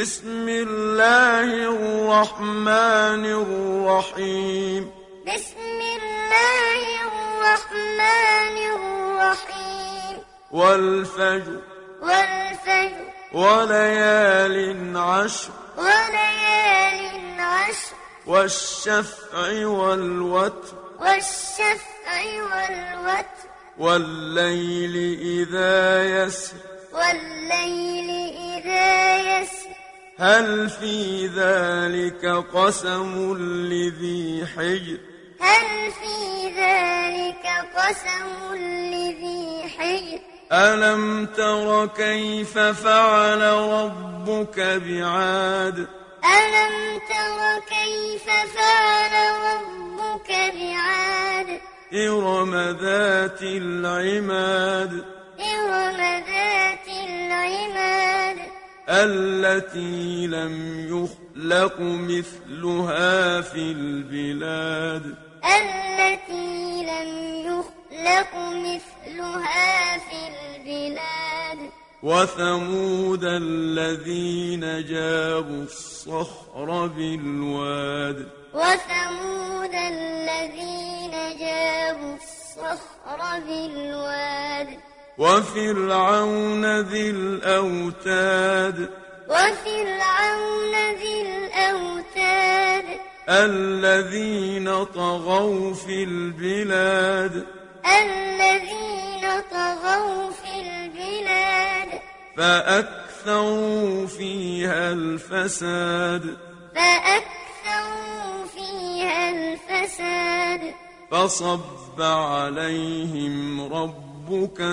بسم الله الرحمن الرحيم. بسم الله الرحمن الرحيم. والفجر. والفجر. وليال عشر. وليال عشر. والشفع والوتر. والشفع والوتر. والليل إذا يسر. والليل هل في ذلك قسم لذي حجر؟ هل في ذلك قسم لذي حجر؟ ألم تر كيف فعل ربك بعاد؟ ألم تر كيف فعل ربك بعاد؟ إرم ذات العماد. التي لم يخلق مثلها في البلاد. التي لم يخلق مثلها في البلاد. وثمود الذين جابوا الصخر بالواد. وثمود الذين جابوا الصخر بالواد. وفرعون ذي الأوتاد. وفرعون ذي الأوتاد. الذين طغوا في البلاد. الذين طغوا في البلاد. فأكثروا فيها الفساد. فأكثروا فيها الفساد. فصب عليهم ربك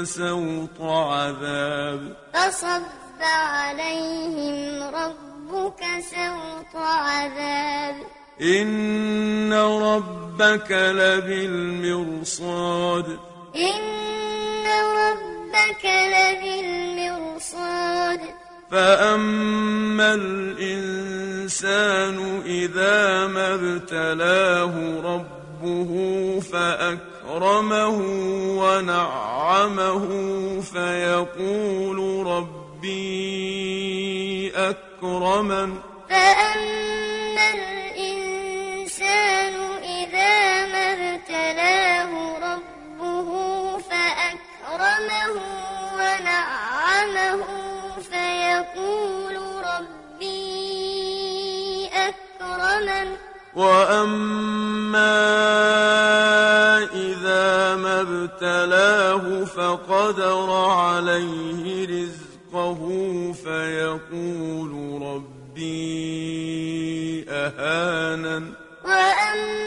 سوط عذاب. فصب عليهم ربك سوط عذاب. إن ربك لبالمرصاد. إن ربك لبالمرصاد. فأما الإنسان إذا ما ابتلاه ربه فأكرمه ونعمه فيقول ربي أكرمن. فأما الإنسان إذا ما ابتلاه ربه فأكرمه ونعمه فيقول ربي أكرمن. وأما إذا ما ابتلاه فقدر عليه رزقه فيقول ربي أهانن وأما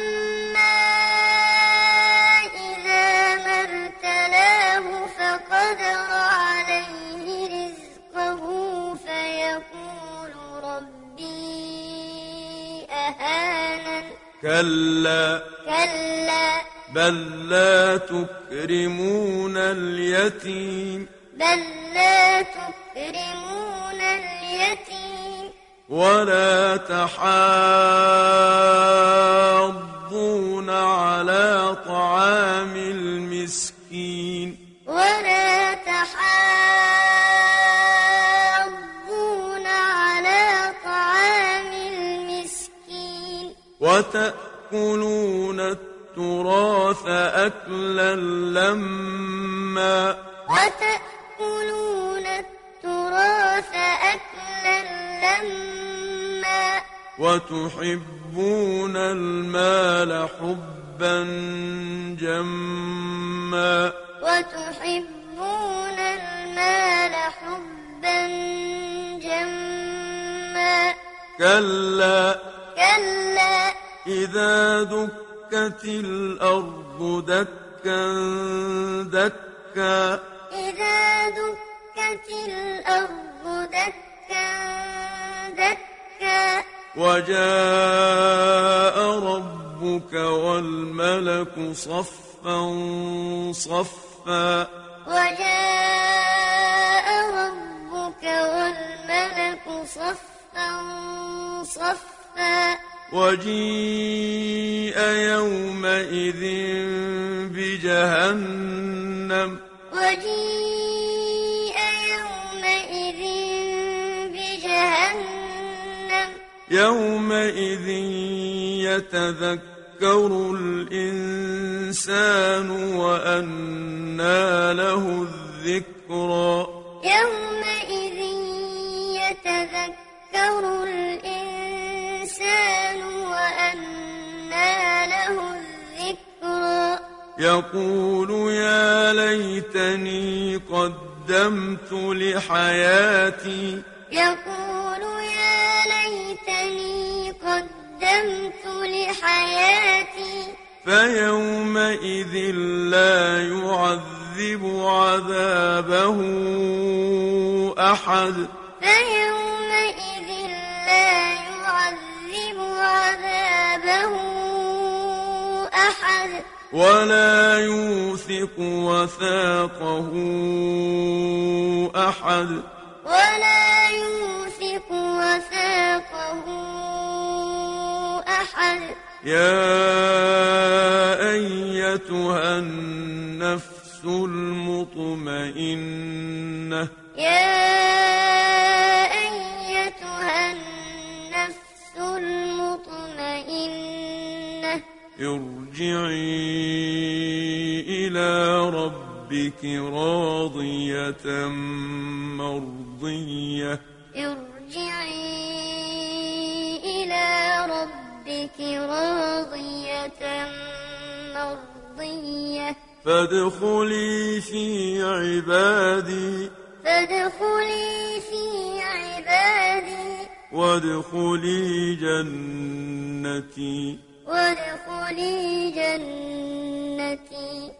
كلا. كلا. بل لا تكرمون اليتيم. بل لا تكرمون اليتيم. ولا تحاضون على طعام المسكين. ولا وتأكلون التراث أكلا لما وتأكلون التراث أكلا لما وتحبون المال حبا جما وتحبون المال حبا جما كلا كلا إذا دكت الأرض دكا دكا. إذا دكت الأرض دكا دكا. وجاء ربك والملك صفا صفا. وجاء ربك والملك صفا صفا. وجيء يومئذ بجهنم. وجيء يومئذ بجهنم. يومئذ يتذكر الإنسان وأنى له الذكرى. يقول يا ليتني قدمت لحياتي. يقول يا ليتني قدمت لحياتي. فيومئذ لا يعذب عذابه أحد. فيومئذ لا يعذب عذابه أحد. ولا يوثق وثاقه أحد. ولا يوثق وثاقه أحد. يا أيتها ارجعي إلى ربك راضية مرضية. ارجعي إلى ربك راضية مرضية. فادخلي في عبادي. فادخلي في عبادي. وادخلي جنتي. وادخلي جنتي.